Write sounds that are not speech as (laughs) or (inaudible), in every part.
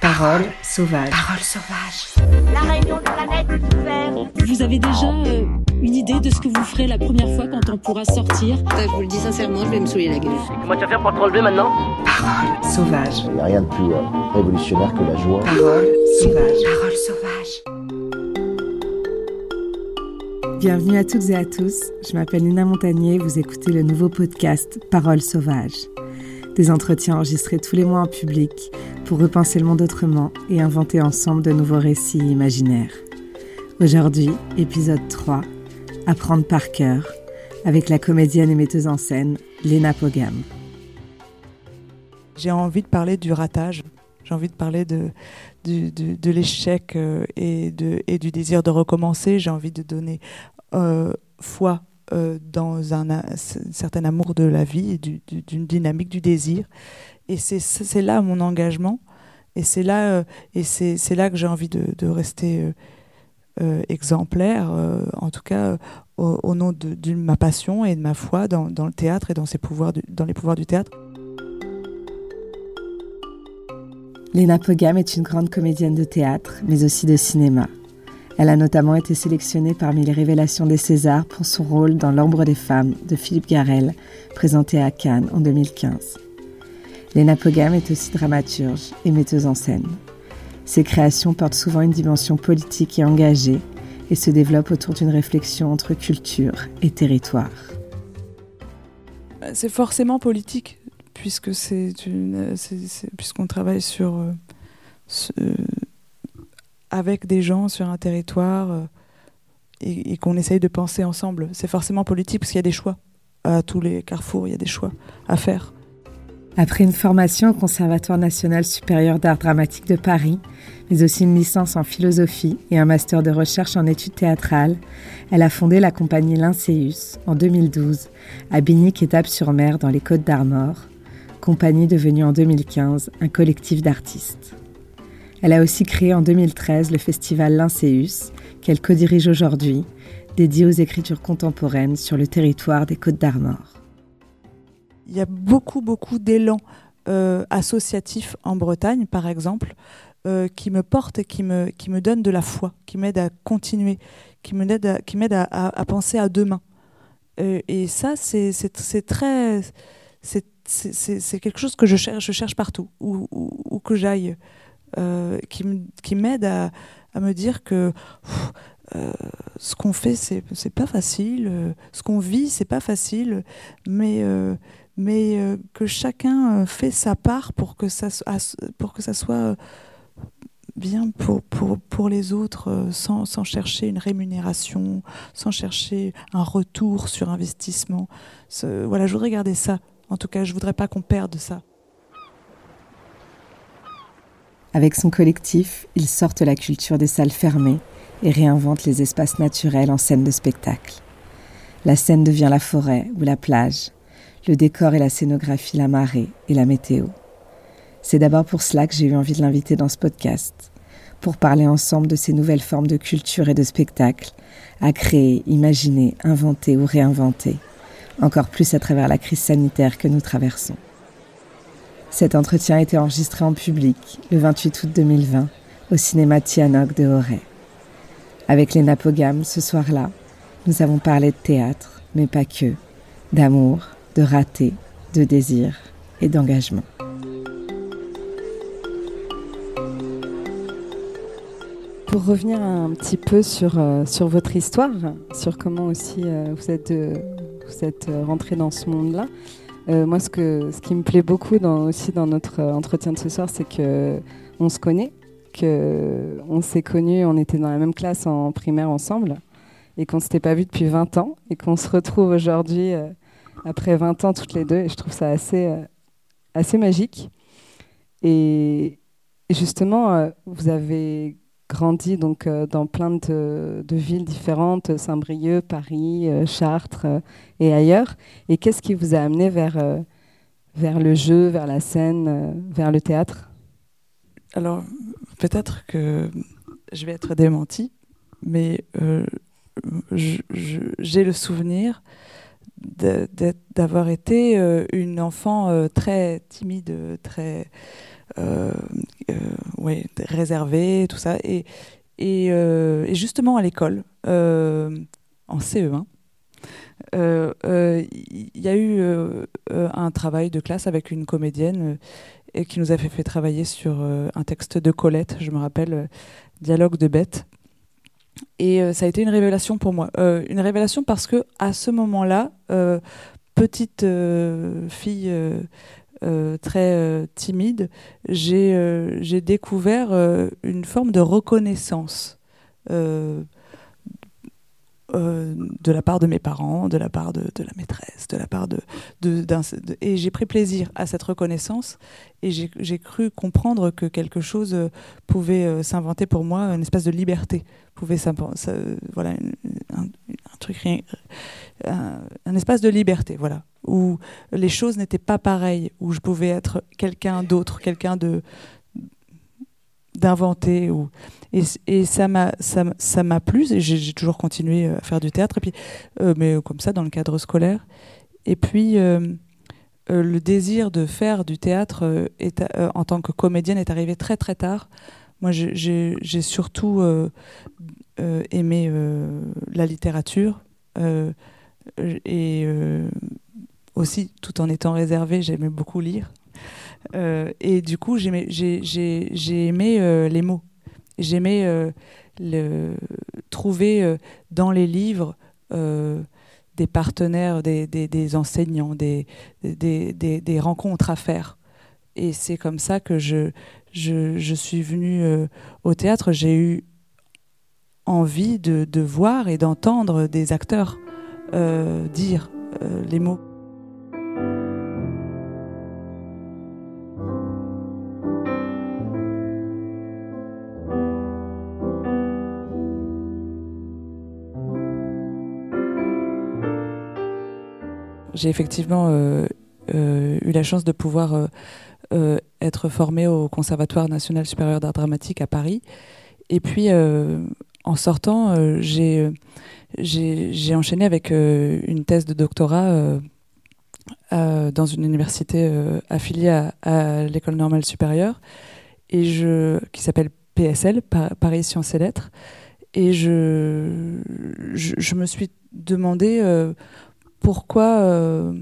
Parole sauvage. Parole sauvage. La réunion de planète est ouverte. Vous avez déjà euh, une idée de ce que vous ferez la première fois quand on pourra sortir? Je vous le dis sincèrement, je vais me saouler la gueule. Comment tu vas faire pour te relever maintenant? Parole sauvage. Il n'y a rien de plus euh, révolutionnaire que la joie. Parole sauvage. Parole sauvage. Bienvenue à toutes et à tous. Je m'appelle Nina Montagnier. Vous écoutez le nouveau podcast Parole sauvage. Des entretiens enregistrés tous les mois en public pour repenser le monde autrement et inventer ensemble de nouveaux récits imaginaires. Aujourd'hui, épisode 3, Apprendre par cœur, avec la comédienne et metteuse en scène Léna Pogam. J'ai envie de parler du ratage. J'ai envie de parler de, de l'échec euh, et, et du désir de recommencer. J'ai envie de donner euh, foi euh, dans un, certain amour de la vie d'une dynamique du désir. Et c'est là mon engagement. Et c'est là, euh, là que j'ai envie de, rester euh, exemplaire, en tout cas au, nom de, ma passion et de ma foi dans, le théâtre et dans, ses pouvoirs dans les pouvoirs du théâtre. Léna Pogam est une grande comédienne de théâtre, mais aussi de cinéma. Elle a notamment été sélectionnée parmi les révélations des Césars pour son rôle dans L'ombre des femmes de Philippe Garel, présenté à Cannes en 2015. Léna Pogam est aussi dramaturge et metteuse en scène. Ses créations portent souvent une dimension politique et engagée et se développent autour d'une réflexion entre culture et territoire. Bah, C'est forcément politique, puisque c'est c'est- puisqu'on travaille sur, euh, avec des gens sur un territoire euh, et, qu'on essaye de penser ensemble. C'est forcément politique parce qu'il y a des choix à tous les carrefours, il y a des choix à faire. Après une formation au Conservatoire national supérieur d'art dramatique de Paris, mais aussi une licence en philosophie et un master de recherche en études théâtrales, elle a fondé la compagnie Lincéus en 2012 à Binic-Étape-sur-Mer dans les Côtes d'Armor, compagnie devenue en 2015 un collectif d'artistes. Elle a aussi créé en 2013 le festival Lincéus, qu'elle co-dirige aujourd'hui, dédié aux écritures contemporaines sur le territoire des Côtes d'Armor. Il y a beaucoup, beaucoup d'élan euh, associatif en Bretagne, par exemple, euh, qui me porte et qui me, qui me donne de la foi, qui m'aide à continuer, qui m'aide à, à, penser à demain. Euh, et ça, c'est très. c'est quelque chose que je cherche, je cherche partout, où, où- où que j'aille, euh, qui m'aide à, me dire que. euh, ce qu'on fait, c'est pas facile. euh, ce qu'on vit, c'est pas facile. Mais, que chacun fait sa part pour que ça, soit bien pour, les autres, sans, chercher une rémunération, sans chercher un retour sur investissement. Voilà, je voudrais garder ça. En tout cas, je voudrais pas qu'on perde ça. Avec son collectif, ils sortent la culture des salles fermées et réinventent les espaces naturels en scène de spectacle. La scène devient la forêt ou la plage, le décor et la scénographie la marée et la météo. C'est d'abord pour cela que j'ai eu envie de l'inviter dans ce podcast, pour parler ensemble de ces nouvelles formes de culture et de spectacle, à créer, imaginer, inventer ou réinventer, encore plus à travers la crise sanitaire que nous traversons. Cet entretien a été enregistré en public le 28 août 2020 au cinéma Tianoc de Auray. Avec Léna Pogam, ce soir-là, nous avons parlé de théâtre, mais pas que, d'amour, de raté, de désir et d'engagement. Pour revenir un petit peu sur, euh, votre histoire, sur comment aussi euh, vous êtes, euh, êtes euh, rentré dans ce monde-là, euh, moi ce, que, ce qui me plaît beaucoup aussi dans notre euh, entretien de ce soir, c'est que on se connaît, que on s'est connus, on était dans la même classe en primaire ensemble et qu'on s'était pas vu depuis 20 ans et qu'on se retrouve aujourd'hui euh, après 20 ans toutes les deux et je trouve ça assez, assez magique. Et, justement, vous avez grandi donc euh, dans plein de, villes différentes, Saint-Brieuc, Paris, euh, Chartres euh, et ailleurs. Et qu'est-ce qui vous a amené vers, vers le jeu, vers la scène, vers le théâtre? Alors, peut-être que je vais être démentie, mais j'ai le souvenir d'avoir été une enfant très timide, très ouais, réservé, tout ça. Et, et, euh, justement à l'école, euh, en CE1, euh, euh, il y a eu euh, euh, un travail de classe avec une comédienne euh, et qui nous a fait, fait travailler sur euh, un texte de Colette, je me rappelle, euh, Dialogue de bête. Et euh, ça a été une révélation pour moi. Euh, une révélation parce que à ce moment-là, euh, petite euh, fille euh, euh, très euh, timide, j'ai euh, découvert euh, une forme de reconnaissance euh, euh, de la part de mes parents, de la part de, de la maîtresse, de la part de... de, et j'ai pris plaisir à cette reconnaissance et j'ai cru comprendre que quelque chose euh, pouvait euh, s'inventer pour moi, une espèce de liberté, pouvait euh, voilà, un rien- un, espace de liberté, voilà, où les choses n'étaient pas pareilles, où je pouvais être quelqu'un d'autre, quelqu'un de d'inventer ou et, ça m'a ça, ça m'a plu et j'ai toujours continué à faire du théâtre et puis euh, mais comme ça dans le cadre scolaire. Et puis euh, euh, le désir de faire du théâtre euh, euh, en tant que comédienne est arrivé très très tard. Moi j'ai surtout euh, aimé euh, la littérature euh, et aussi tout en étant réservée j'aimais beaucoup lire et du coup, j'ai j'ai- j'ai aimé les mots. J'aimais le, trouver dans les livres des partenaires, des, des- des enseignants, des, des, rencontres à faire. Et c'est comme ça que je, je, je suis venue au théâtre. J'ai eu envie de, voir et d'entendre des acteurs euh, dire euh, les mots. J'ai effectivement euh, eu la chance de pouvoir être formée au Conservatoire national supérieur d'art dramatique à Paris. Et puis, en sortant, euh, j'ai euh, j'ai j'ai enchaîné avec euh, une thèse de doctorat dans une université affiliée à, l'école normale supérieure et qui s'appelle PSL, Pa- Paris Sciences et Lettres. Et je, me suis demandé pourquoi,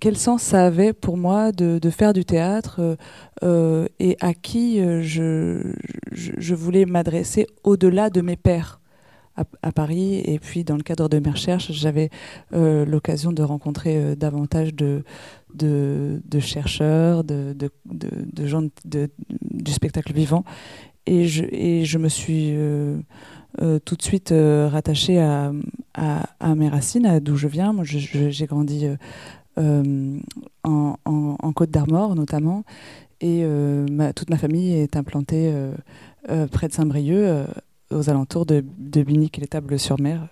quel sens ça avait pour moi de, faire du théâtre euh, euh, et à qui euh, je, voulais m'adresser au-delà de mes pairs à, Paris. Et puis, dans le cadre de mes recherches, j'avais euh, l'occasion de rencontrer euh, davantage de, de, de chercheurs, de, gens du spectacle vivant. Et je, me suis euh, euh, tout de suite euh, rattachée à, à, mes racines, à d'où je viens. Moi, j'ai grandi euh, euh, en, en, en Côte d'Armor, notamment. Et euh, toute ma famille est implantée euh, euh, près de Saint-Brieuc, euh, aux alentours de, de Binic et les Tables-sur-Mer.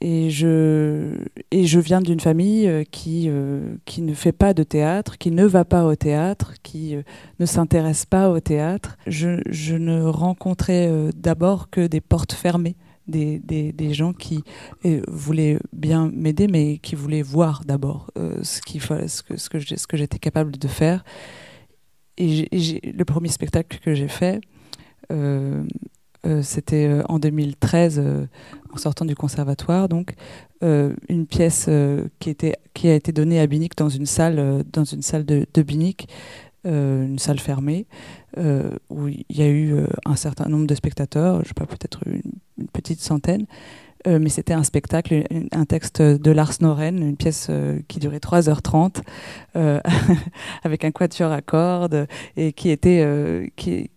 Et je, et je viens d'une famille euh, qui, euh, ne fait pas de théâtre, qui ne va pas au théâtre, qui euh, ne s'intéresse pas au théâtre. Je, ne rencontrais euh, d'abord que des portes fermées, des, des, gens qui euh, voulaient bien m'aider, mais qui voulaient voir d'abord euh, ce, ce que, ce que ce que j'étais capable de faire. Et, le premier spectacle que j'ai fait, euh, c'était en 2013, euh, en sortant du conservatoire, donc une pièce qui, était, qui a été donnée à Binic dans une salle, dans une salle de, de Binic, une salle fermée, où il y a eu un certain nombre de spectateurs, je sais pas, peut-être une petite centaine. Euh, mais c'était un spectacle, un- texte de Lars Noren, une pièce euh, qui durait 3h30, euh, (laughs) avec un quatuor à cordes, et qui était, qui,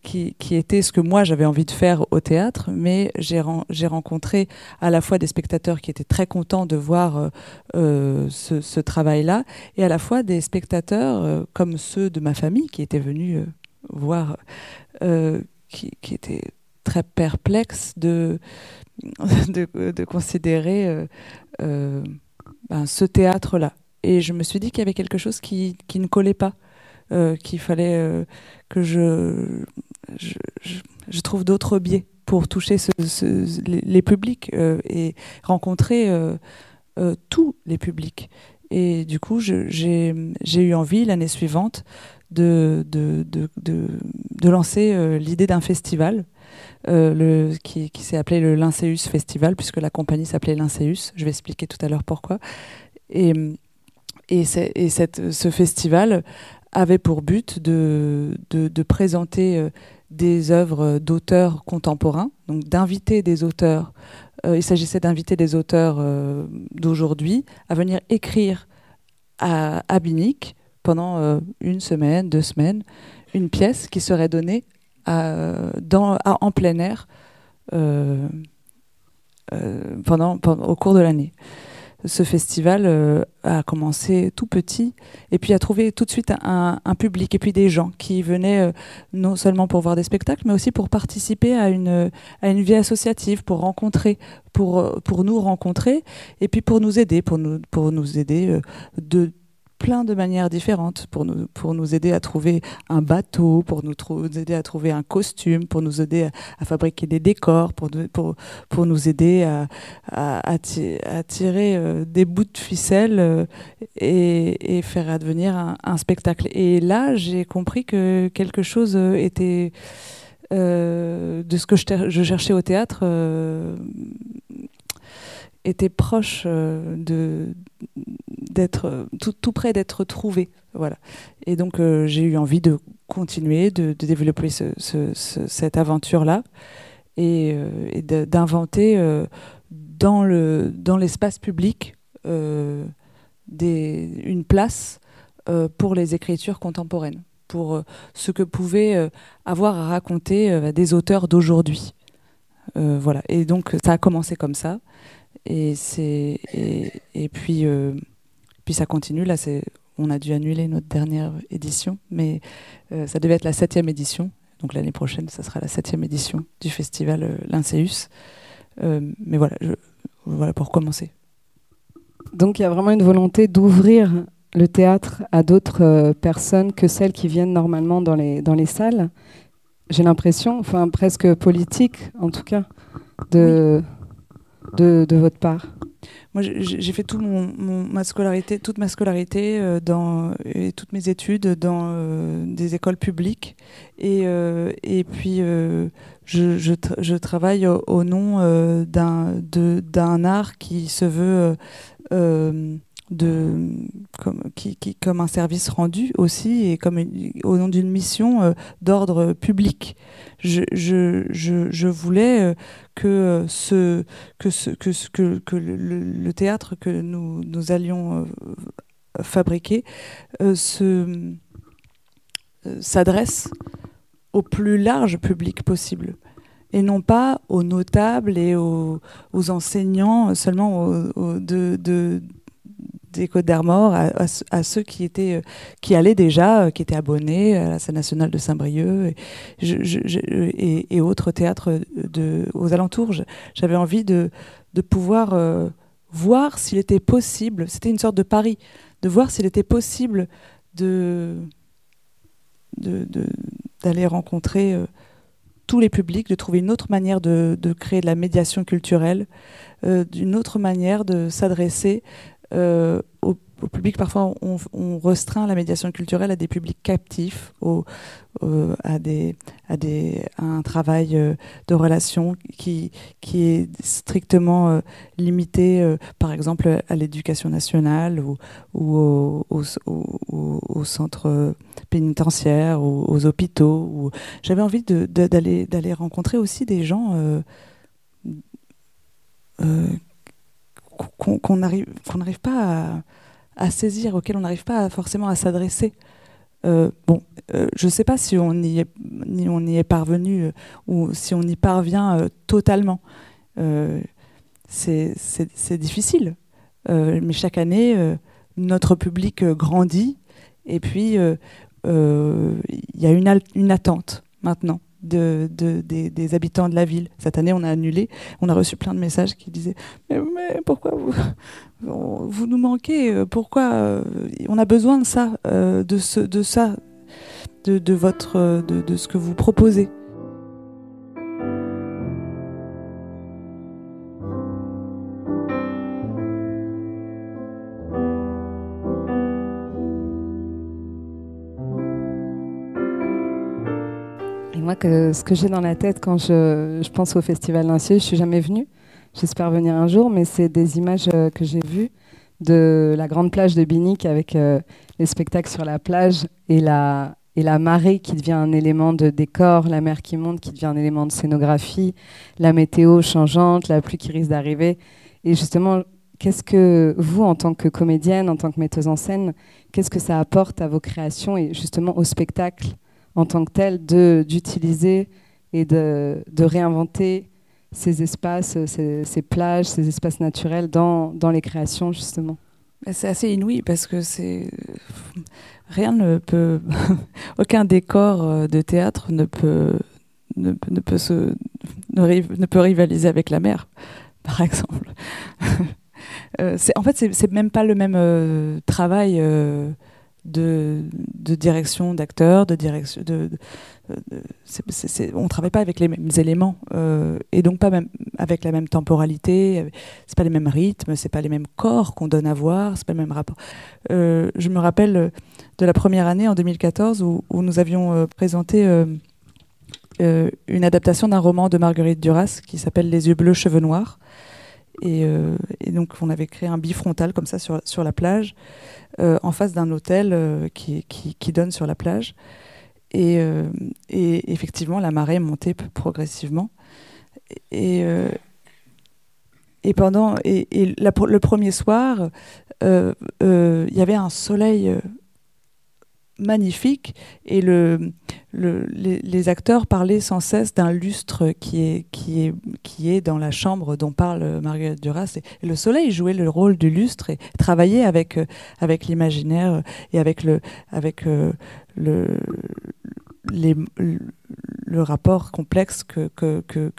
était ce que moi j'avais envie de faire au théâtre, mais j'ai ren- j'ai rencontré à la fois des spectateurs qui étaient très contents de voir ce, travail-là, et à la fois des spectateurs comme ceux de ma famille qui étaient venus voir, qui étaient très perplexes de, (laughs) de, de considérer euh, euh, ben, ce théâtre-là. Et je me suis dit qu'il y avait quelque chose qui, qui ne collait pas, euh, qu'il fallait que je, je, je- trouve d'autres biais pour toucher les, publics et rencontrer tous les publics. Et du coup, j'ai eu envie l'année suivante de, de, de, de, lancer l'idée d'un festival le, qui, qui s'est appelé le Lyncéus Festival, puisque la compagnie s'appelait Lyncéus. Je vais expliquer tout à l'heure pourquoi. Et, et, et cette, ce festival avait pour but de, de, présenter euh, des œuvres d'auteurs contemporains, donc d'inviter des auteurs. euh, il s'agissait d'inviter des auteurs euh, d'aujourd'hui à venir écrire à, à Binic pendant euh, une semaine, deux semaines, une pièce qui serait donnée à- en plein air euh, euh, pendant, au cours de l'année. Ce festival euh, a commencé tout petit et puis a trouvé tout de suite un, public et puis des gens qui venaient euh, non seulement pour voir des spectacles mais aussi pour participer à une, à une vie associative, pour rencontrer, pour, euh, pour nous rencontrer et puis pour nous aider, pour nous, pour nous aider euh, de plein de manières différentes pour nous, pour nous aider à trouver un bateau, pour nous, aider à trouver un costume, pour nous aider à, fabriquer des décors, pour, nous- pour, pour nous aider à, à, à ti- à tirer euh, des bouts de ficelle euh, et, et faire advenir un, spectacle. Et là, j'ai compris que quelque chose euh, était de ce que je, cherchais au théâtre était proche euh, de d'être tout, tout près d'être trouvé voilà. Et donc euh, j'ai eu envie de continuer de, développer ce- ce- ce- cette aventure là et, euh, d'inventer dans le dans l'espace public des, une place pour les écritures contemporaines pour ce que pouvaient avoir à raconter des auteurs d'aujourd'hui. Voilà. Et donc ça a commencé comme ça et c'est et, et puis euh, puis ça continue. Là c'est on a dû annuler notre dernière édition. Mais euh, ça devait être la septième édition. Donc l'année prochaine ça sera la septième édition du festival euh, Lyncéus Euh, mais voilà je, voilà pour commencer. Donc il y a vraiment une volonté d'ouvrir le théâtre à d'autres personnes que celles qui viennent normalement dans les, dans les salles. J'ai l'impression, enfin presque politique en tout cas, de, de, de votre part. Moi, j'ai fait tout mon, ma scolarité, toute ma scolarité euh, dans, et toutes mes études dans euh, des écoles publiques. Et, euh, et puis, je, je, tra- je travaille au, au nom d'un art qui se veut de, comme, qui, qui, comme un service rendu aussi et comme au nom d'une mission euh, d'ordre public. Je, je, je, je voulais euh, que euh, ce que, ce, que, ce- que, le, théâtre que nous, nous allions fabriquer se- s'adresse au plus large public possible et non pas aux notables et aux, aux enseignants seulement aux- de- des Côtes d'Armor à, ceux- qui étaient euh, qui allaient déjà euh, qui étaient abonnés à la scène nationale de Saint-Brieuc et, autres théâtres aux alentours. J'avais envie de, de pouvoir euh, voir s'il était possible, c'était une sorte de pari, de voir s'il était possible de d'aller rencontrer tous les publics, de trouver une autre manière de, de créer de la médiation culturelle, d'une autre manière de s'adresser euh, au, public. Parfois, on, restreint la médiation culturelle à des publics captifs, euh, à, un travail euh, de relation qui, est strictement limité, par exemple, à l'éducation nationale ou, ou au, au, au- au- au centre pénitentiaire ou aux hôpitaux. J'avais envie d'aller rencontrer aussi des gens qu'on qu'on n'arrive pas à, saisir, auxquels on n'arrive pas forcément à s'adresser. Euh, bon, euh, je ne sais pas si on y est, on y est parvenu euh, ou si on y parvient totalement. C'est difficile. Mais chaque année, notre public grandit et puis il y a une attente maintenant de, de- des, des habitants de la ville. Cette année, on a annulé. On a reçu plein de messages qui disaient Mais, mais pourquoi vous, vous nous manquez? Pourquoi euh, On a besoin de ça, euh, de, ce, de ça, de, de votre, de, de ce que vous proposez. Moi, que, ce que j'ai dans la tête quand je, pense au Festival d'Incieux, je suis jamais venue. J'espère venir un jour, mais c'est des images euh, que j'ai vues de la grande plage de Binic avec euh, les spectacles sur la plage et la, et la marée qui devient un élément de décor, la mer qui monte qui devient un élément de scénographie, la météo changeante, la pluie qui risque d'arriver. Et justement, qu'est-ce que vous, en tant que comédienne, en tant que metteuse en scène, qu'est-ce que ça apporte à vos créations et justement au spectacle? En tant que tel d'utiliser et de, de, réinventer ces espaces, ces, plages, ces espaces naturels dans, dans les créations justement. C'est assez inouï parce que c'est rien ne peut (laughs) aucun décor euh, de théâtre ne peut ne, peut se ne, ne, peut rivaliser avec la mer (laughs) par exemple. (laughs) Euh, en fait c'est même pas le même euh, travail de, direction d'acteurs, de direction, de, on travaille pas avec les mêmes éléments euh, et donc pas même avec la même temporalité. C'est pas les mêmes rythmes, c'est pas les mêmes corps qu'on donne à voir, c'est pas le même rapport. Euh, je me rappelle de la première année en 2014 où, nous avions euh, présenté une adaptation d'un roman de Marguerite Duras qui s'appelle Les yeux bleus, cheveux noirs. Et, euh, et, donc on avait créé un bifrontal comme ça sur, sur la plage, euh, en face d'un hôtel euh, qui, qui, donne sur la plage. Et, et, effectivement, la marée montait progressivement. Et, et pendant et, le premier soir, il y avait un soleil magnifique et le, le, les, acteurs parlaient sans cesse d'un lustre qui est, qui, dans la chambre dont parle Marguerite Duras. Et, le soleil jouait le rôle du lustre et travaillait avec, avec l'imaginaire et avec le, euh, rapport complexe que, que,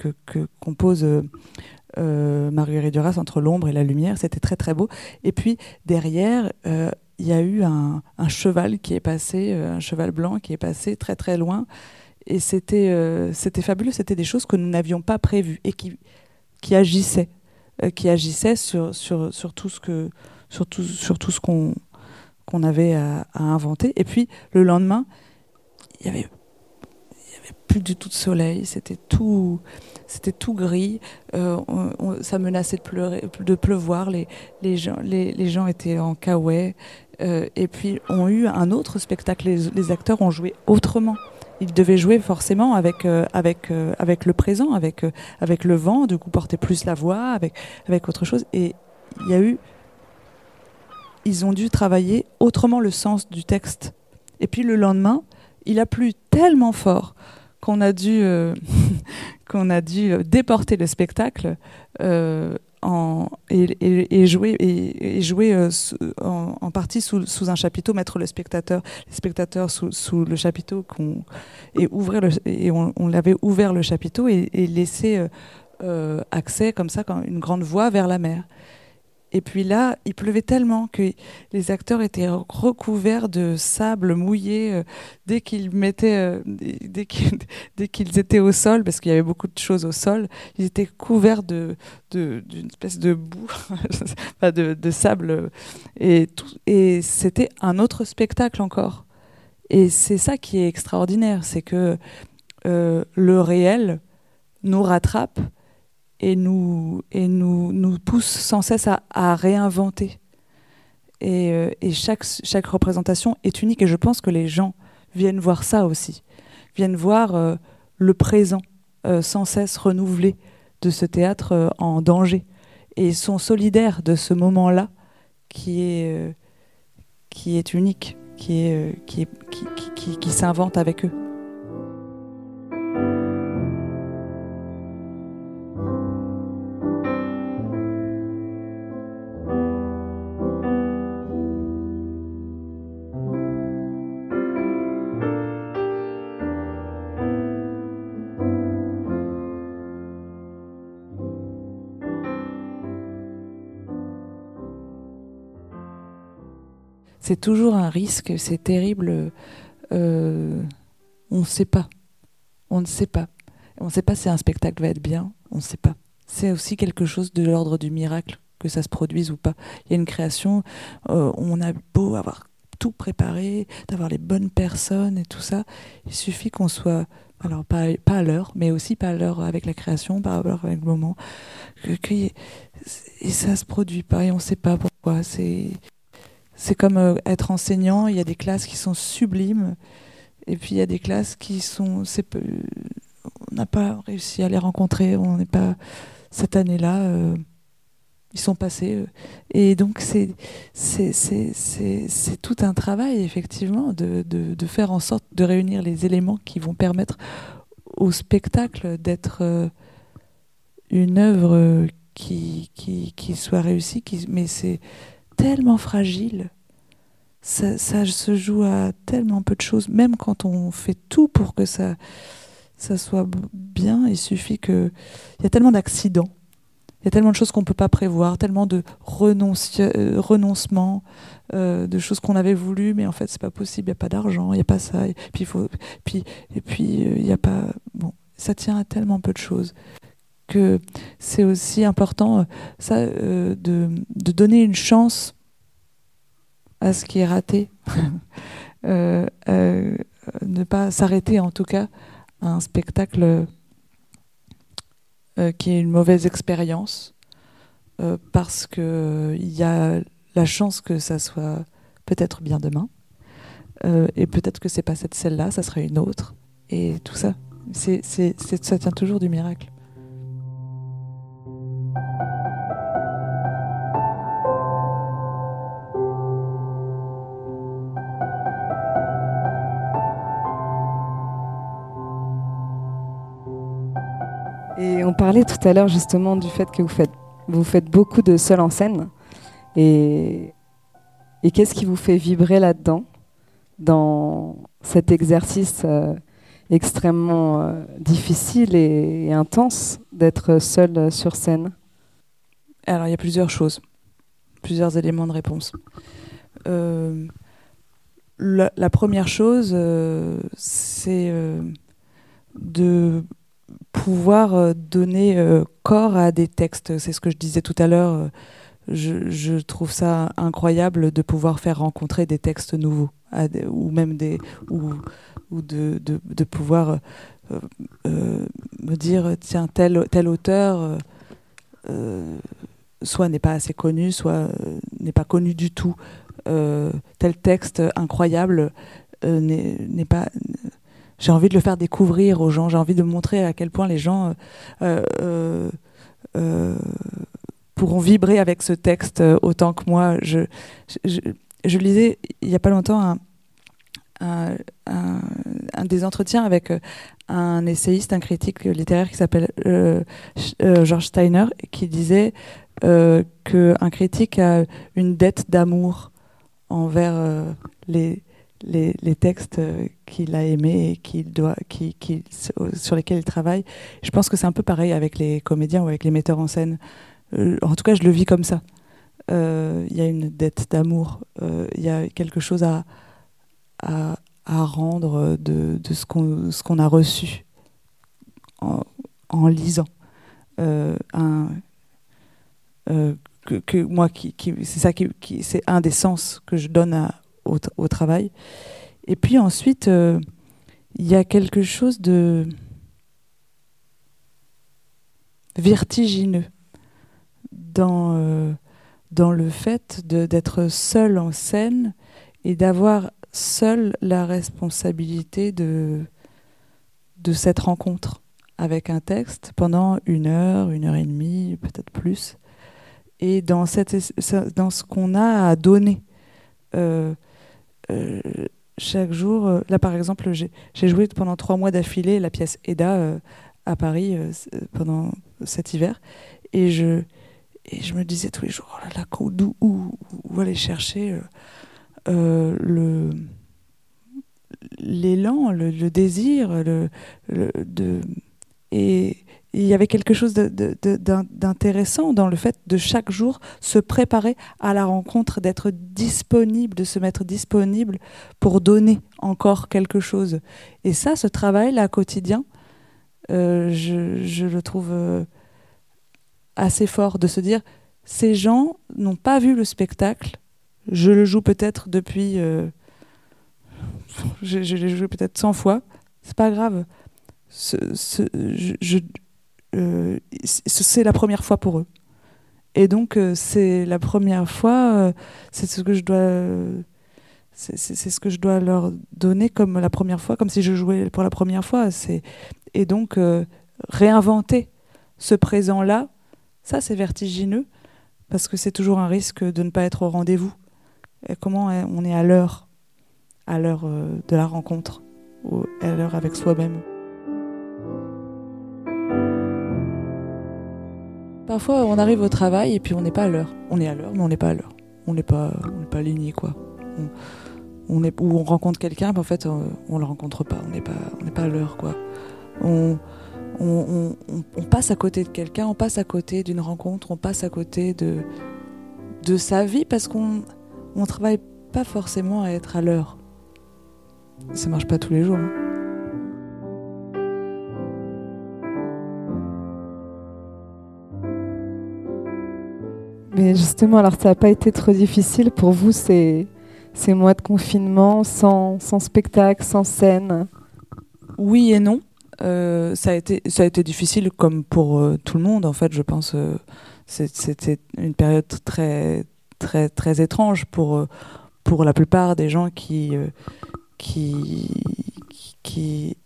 compose euh, Marguerite Duras entre l'ombre et la lumière. C'était très très beau. Et puis derrière, euh, il y a eu un, cheval qui est passé, euh, un cheval blanc qui est passé très très loin. Et c'était euh, c'était fabuleux, c'était des choses que nous n'avions pas prévues et qui, qui agissaient, euh, qui agissaient sur, sur, sur tout ce que sur tout, sur tout ce qu'on qu'on avait à, inventer. Et puis le lendemain, il y avait plus du tout de soleil, c'était tout c'était tout gris, ça menaçait de, pleurer, de pleuvoir, les, les, gens, les, les gens étaient en kawaii, et puis ont eu un autre spectacle, les, acteurs ont joué autrement. Ils devaient jouer forcément avec, euh, avec, euh, avec le présent, avec, euh, avec le vent, du coup porter plus la voix, avec, avec autre chose. Et il y a eu... Ils ont dû travailler autrement le sens du texte. Et puis le lendemain, il a plu tellement fort qu'on a dû euh, (laughs) qu'on a dû déporter le spectacle euh, et, jouer et, jouer euh, en, partie sous, un chapiteau, mettre le spectateur, les spectateurs sous, le chapiteau et ouvrir et on, on l'avait ouvert le chapiteau et, laisser euh, accès comme ça, comme une grande voie vers la mer. Et puis là, il pleuvait tellement que les acteurs étaient recouverts de sable mouillé euh, dès qu'ils mettaient, euh, (laughs) dès qu'ils, étaient au sol, parce qu'il y avait beaucoup de choses au sol. Ils étaient couverts d'une espèce de boue, (laughs) de, sable, et tout, et c'était un autre spectacle encore. Et c'est ça qui est extraordinaire, c'est que euh, le réel nous rattrape et nous, et nous, nous sans cesse à, réinventer. Et, euh, et, chaque, chaque représentation est unique et je pense que les gens viennent voir ça aussi, viennent voir euh, le présent euh, sans cesse renouvelé de ce théâtre en danger et sont solidaires de ce moment-là qui est, qui est unique, qui, est, qui, qui, qui, qui s'invente avec eux. C'est toujours un risque, c'est terrible. Euh, on ne sait pas. On ne sait pas. On ne sait pas si un spectacle va être bien. On ne sait pas. C'est aussi quelque chose de l'ordre du miracle que ça se produise ou pas. Il y a une création, euh, on a beau avoir tout préparé, d'avoir les bonnes personnes et tout ça. Il suffit qu'on soit Alors, pas, à l'heure, mais aussi pas à l'heure avec la création, pas à l'heure avec le moment. Et ça se produit pas et on sait pas pourquoi. C'est, c'est comme euh, être enseignant. Il y a des classes qui sont sublimes et puis il y a des classes qui sont. On n'a pas réussi à les rencontrer. On n'est pas. Cette année-là, euh, ils sont passés. euh, et donc, c'est, tout un travail, effectivement, de, de, de faire en sorte de réunir les éléments qui vont permettre au spectacle d'être une œuvre qui, qui, qui soit réussie. Mais c'est tellement fragile. Ça, se joue à tellement peu de choses. Même quand on fait tout pour que ça, ça soit bien, il suffit que. Il y a tellement d'accidents. Il y a tellement de choses qu'on ne peut pas prévoir, tellement de euh, renoncements, euh, de choses qu'on avait voulu, mais en fait, c'est pas possible, il n'y a pas d'argent, il n'y a pas ça. Et puis, il puis, et puis euh, il n'y a pas. Bon, ça tient à tellement peu de choses que c'est aussi important euh, ça, euh, de, donner une chance à ce qui est raté. (laughs) Euh, ne pas s'arrêter, en tout cas, à un spectacle qui est une mauvaise expérience parce que euh, il y a la chance que ça soit peut-être bien demain et peut-être que c'est pas cette celle-là, ça sera une autre et tout ça. Ça tient toujours du miracle. On parlait tout à l'heure justement du fait que vous faites, beaucoup de seul en scène. Et, qu'est-ce qui vous fait vibrer là-dedans, dans cet exercice euh, extrêmement euh, difficile et, intense d'être seul euh, sur scène? Alors, il y a plusieurs choses, plusieurs éléments de réponse. La, la première chose, c'est de pouvoir euh, donner euh, corps à des textes. C'est ce que je disais tout à l'heure. euh, Je, trouve ça incroyable de pouvoir faire rencontrer des textes nouveaux, ou même des, ou, de, pouvoir me dire tiens tel auteur. soit n'est pas assez connu, soit n'est pas connu du tout. Tel texte incroyable n'est pas. J'ai envie de le faire découvrir aux gens. J'ai envie de montrer à quel point les gens euh, euh, euh, pourront vibrer avec ce texte autant que moi. Je, lisais il y a pas longtemps un, des entretiens avec un essayiste, un critique littéraire qui s'appelle George Steiner, qui disait qu'un critique a une dette d'amour envers les, les, textes euh, qu'il a aimés et qu'il doit, qui, qui, sur lesquels il travaille. Je pense que c'est un peu pareil avec les comédiens ou avec les metteurs en scène. Euh, en tout cas, je le vis comme ça. Euh, Il y a une dette d'amour. Il y a quelque chose à, à, à rendre de, de ce qu'on a reçu en, lisant. Un, que, que moi, qui, qui, c'est ça qui, qui- c'est un des sens que je donne à- au, tra- au travail. Et puis ensuite, euh, il y a quelque chose de vertigineux dans, euh, dans le fait d'être seul en scène et d'avoir seul la responsabilité de, de cette rencontre avec un texte pendant une heure, une heure et demie, peut-être plus. Et dans, cette, dans ce qu'on a à donner. Euh, euh, chaque jour, euh, là par exemple, j'ai joué pendant trois mois d'affilée la pièce Eda euh, à Paris pendant cet hiver. Et je, me disais tous les jours, oh là là, où, aller chercher le l'élan, le, désir, le- de et il y avait quelque chose d'intéressant dans le fait de chaque jour se préparer à la rencontre, d'être disponible, de se mettre disponible pour donner encore quelque chose. Et ça, ce travail-là quotidien, euh, je, je le trouve euh, assez fort de se dire, ces gens n'ont pas vu le spectacle, je le joue peut-être depuis... euh, je, l'ai joué peut-être 100 fois, c'est pas grave. Euh, c'est la première fois pour eux. Et donc, euh, c'est la première fois, euh, c'est ce que je dois. c'est ce que je dois leur donner comme la première fois, comme si je jouais pour la première fois. Et donc réinventer ce présent-là, ça c'est vertigineux parce que c'est toujours un risque de ne pas être au rendez-vous. Comment on est à l'heure, à l'heure de la rencontre, ou à l'heure avec soi-même. Parfois, on arrive au travail et puis on n'est pas à l'heure. On est à l'heure, mais on n'est pas à l'heure. On n'est pas, on pas aligné, quoi. On, est, ou on rencontre quelqu'un, puis en fait, on, on le rencontre pas. On n'est pas, on n'est pas à l'heure, quoi. On- on passe à côté de quelqu'un, on passe à côté d'une rencontre, on passe à côté de, de sa vie parce qu'on on travaille pas forcément à être à l'heure. Ça marche pas tous les jours. hein. Mais justement, alors ça n'a pas été trop difficile pour vous ces, mois de confinement sans, spectacle, sans scène? Oui et non. Euh, ça, a été, difficile comme pour euh, tout le monde, en fait, je pense. euh, C'était une période très, étrange pour, euh, pour la plupart des gens qui,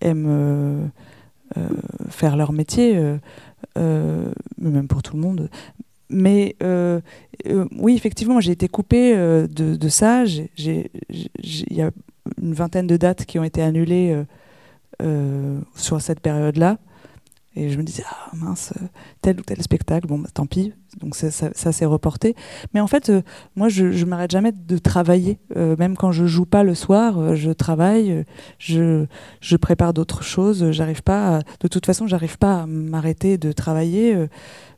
aiment faire leur métier, même pour tout le monde. Mais euh, euh, oui, effectivement, j'ai été coupée euh, de, ça. Il y a une vingtaine de dates qui ont été annulées sur cette période-là. Et je me disais, ah mince, euh, tel ou tel spectacle, bon, bah, tant pis. Donc ça, ça, s'est reporté. Mais en fait, euh, moi, je ne m'arrête jamais de travailler. Euh, même quand je joue pas le soir, je travaille, je, je prépare d'autres choses. J'arrive pas, de toute façon, j'arrive pas à m'arrêter de travailler.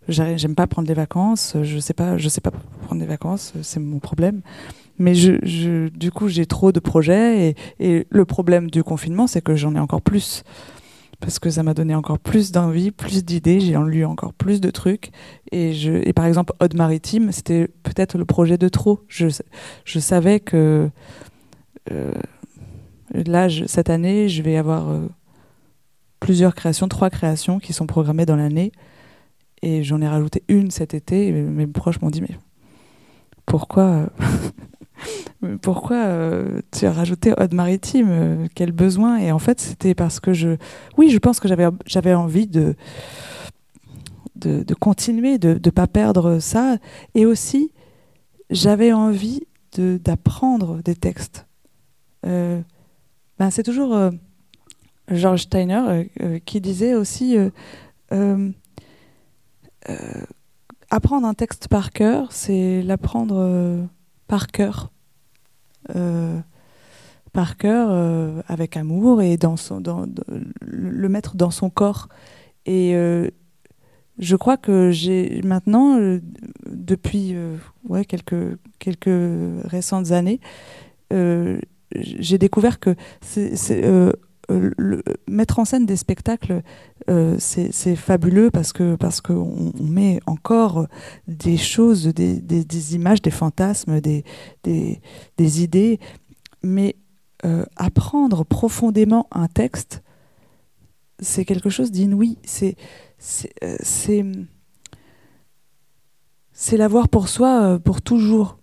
J'aime pas prendre des vacances. Je sais pas, je sais pas prendre des vacances. C'est mon problème. Mais je, je, du coup, j'ai trop de projets. Et, et le problème du confinement, c'est que j'en ai encore plus. Parce que ça m'a donné encore plus d'envie, plus d'idées. J'ai en lu encore plus de trucs. Et, je, et par exemple, Ode Maritime, c'était peut-être le projet de trop. Je, je savais que euh, là, cette année, je vais avoir euh, plusieurs créations, trois créations qui sont programmées dans l'année. Et j'en ai rajouté une cet été. Et mes proches m'ont dit, mais pourquoi, euh, pourquoi euh, tu as rajouté Ode Maritime euh, Quel besoin? Et en fait, c'était parce que je... Oui, je pense que j'avais envie de, de, continuer, de ne pas perdre ça. Et aussi, j'avais envie de- d'apprendre des textes. Euh, ben, C'est toujours George Steiner qui disait aussi... apprendre un texte par cœur, c'est l'apprendre par cœur. Euh, par cœur, euh, avec amour, et dans son, dans, le mettre dans son corps. Et euh, je crois que j'ai maintenant, depuis ouais, quelques, quelques récentes années, j'ai découvert que c'est, euh, le- mettre en scène des spectacles, euh, c'est fabuleux parce que parce qu'on on met encore des choses, des, images, des fantasmes, des, des, idées, mais euh, apprendre profondément un texte, c'est quelque chose d'inouï. C'est c'est l'avoir pour soi pour toujours.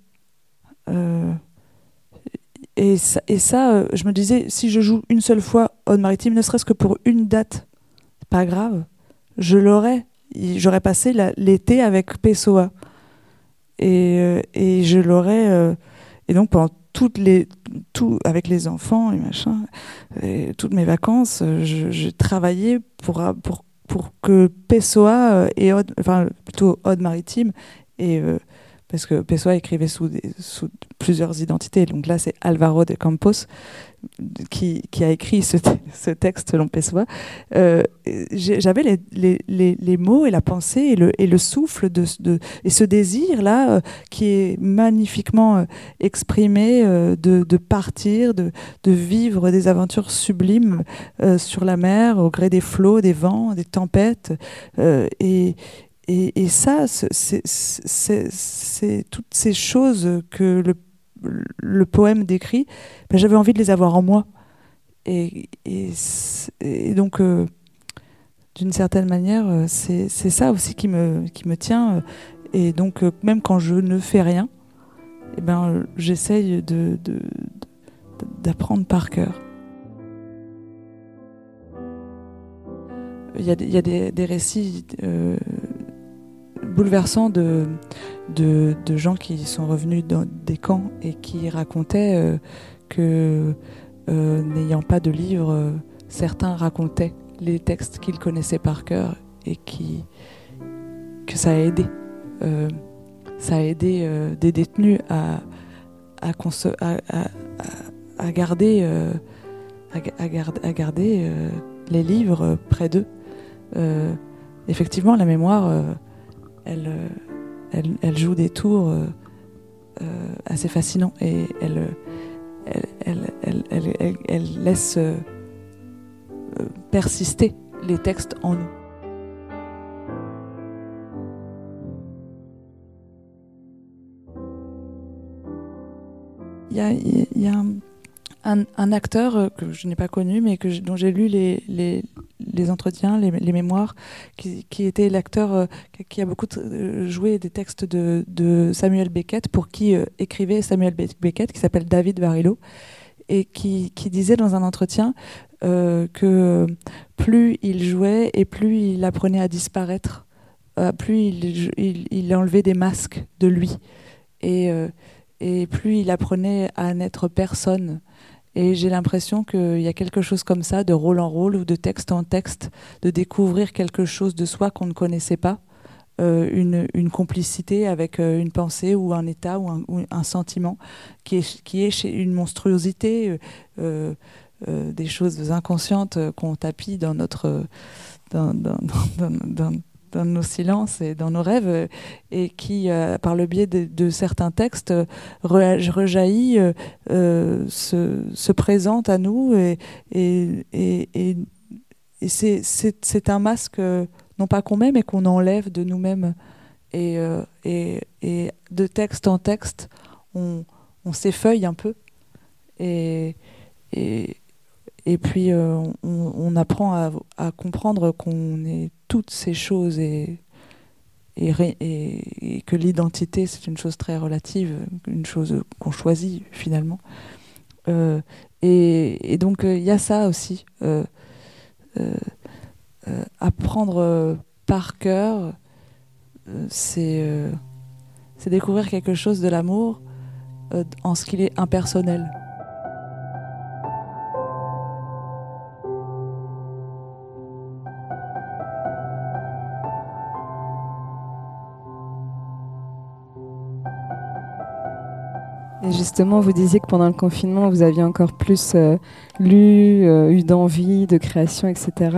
Et ça, euh, je me disais, si je joue une seule fois Aude Maritime, ne serait-ce que pour une date, pas grave, je l'aurais. J'aurais passé l'été avec Pessoa. Et, euh, et je l'aurais. euh, et donc, pendant toutes les. Tout, avec les enfants et machin, toutes mes vacances, je travaillais pour, pour, pour que Pessoa et Aude, enfin plutôt Aude Maritime, et, parce que Pessoa écrivait sous, plusieurs identités. Donc là, c'est Alvaro de Campos qui, a écrit ce, (laughs) ce texte selon Pessoa. Euh, J'avais les, mots et la pensée et le, souffle et ce désir-là euh, qui est magnifiquement euh, exprimé de, partir, de, de vivre des aventures sublimes sur la mer, au gré des flots, des vents, des tempêtes. et, et, ça, c'est- toutes ces choses que le, poème décrit, ben, j'avais envie de les avoir en moi. Et, donc, euh, d'une certaine manière, euh, c'est ça aussi qui me, qui me tient. Et donc, euh, même quand je ne fais rien, eh ben, j'essaye d'apprendre par cœur. Il y a, des- récits bouleversants de, gens qui sont revenus dans des camps et qui racontaient euh, que, euh, n'ayant pas de livre, euh, certains racontaient les textes qu'ils connaissaient par cœur et qui, que ça a aidé. Ça a aidé des détenus à, garder, les livres près d'eux. Effectivement, la mémoire, elle, euh, elle, joue des tours euh, euh, assez fascinants et elle, laisse persister les textes en nous. Un- acteur euh, que je n'ai pas connu, mais dont j'ai lu les, entretiens, les, mémoires, qui, était l'acteur euh, qui- a beaucoup euh, joué des textes de, Samuel Beckett, pour qui écrivait Samuel Be- Beckett, qui s'appelle David Varillo, et qui, disait dans un entretien que plus il jouait et plus il apprenait à disparaître, plus il, enlevait des masques de lui. Et plus il apprenait à n'être personne. Et j'ai l'impression qu'il y a quelque chose comme ça, de rôle en rôle ou de texte en texte, de découvrir quelque chose de soi qu'on ne connaissait pas, euh, une, complicité avec euh, une pensée ou un état ou un, sentiment qui est, une monstruosité, euh, des choses inconscientes qu'on tapit dans notre (laughs) dans- nos silences et dans nos rêves euh, et qui, euh, par le biais de, certains textes, euh, re- rejaillit, se, se présente à nous et, et, et, c'est- un masque, non pas qu'on met, mais qu'on enlève de nous-mêmes. Et, et, de texte en texte, on, s'effeuille un peu. Et, et puis, euh, on, apprend à, comprendre qu'on est toutes ces choses et, que l'identité, c'est une chose très relative, une chose qu'on choisit finalement. Euh, et, donc, euh, il y a ça aussi. apprendre par cœur, c'est découvrir quelque chose de l'amour en ce qu'il est impersonnel. Justement, vous disiez que pendant le confinement, vous aviez encore plus euh, lu, euh, eu d'envie, de création, etc.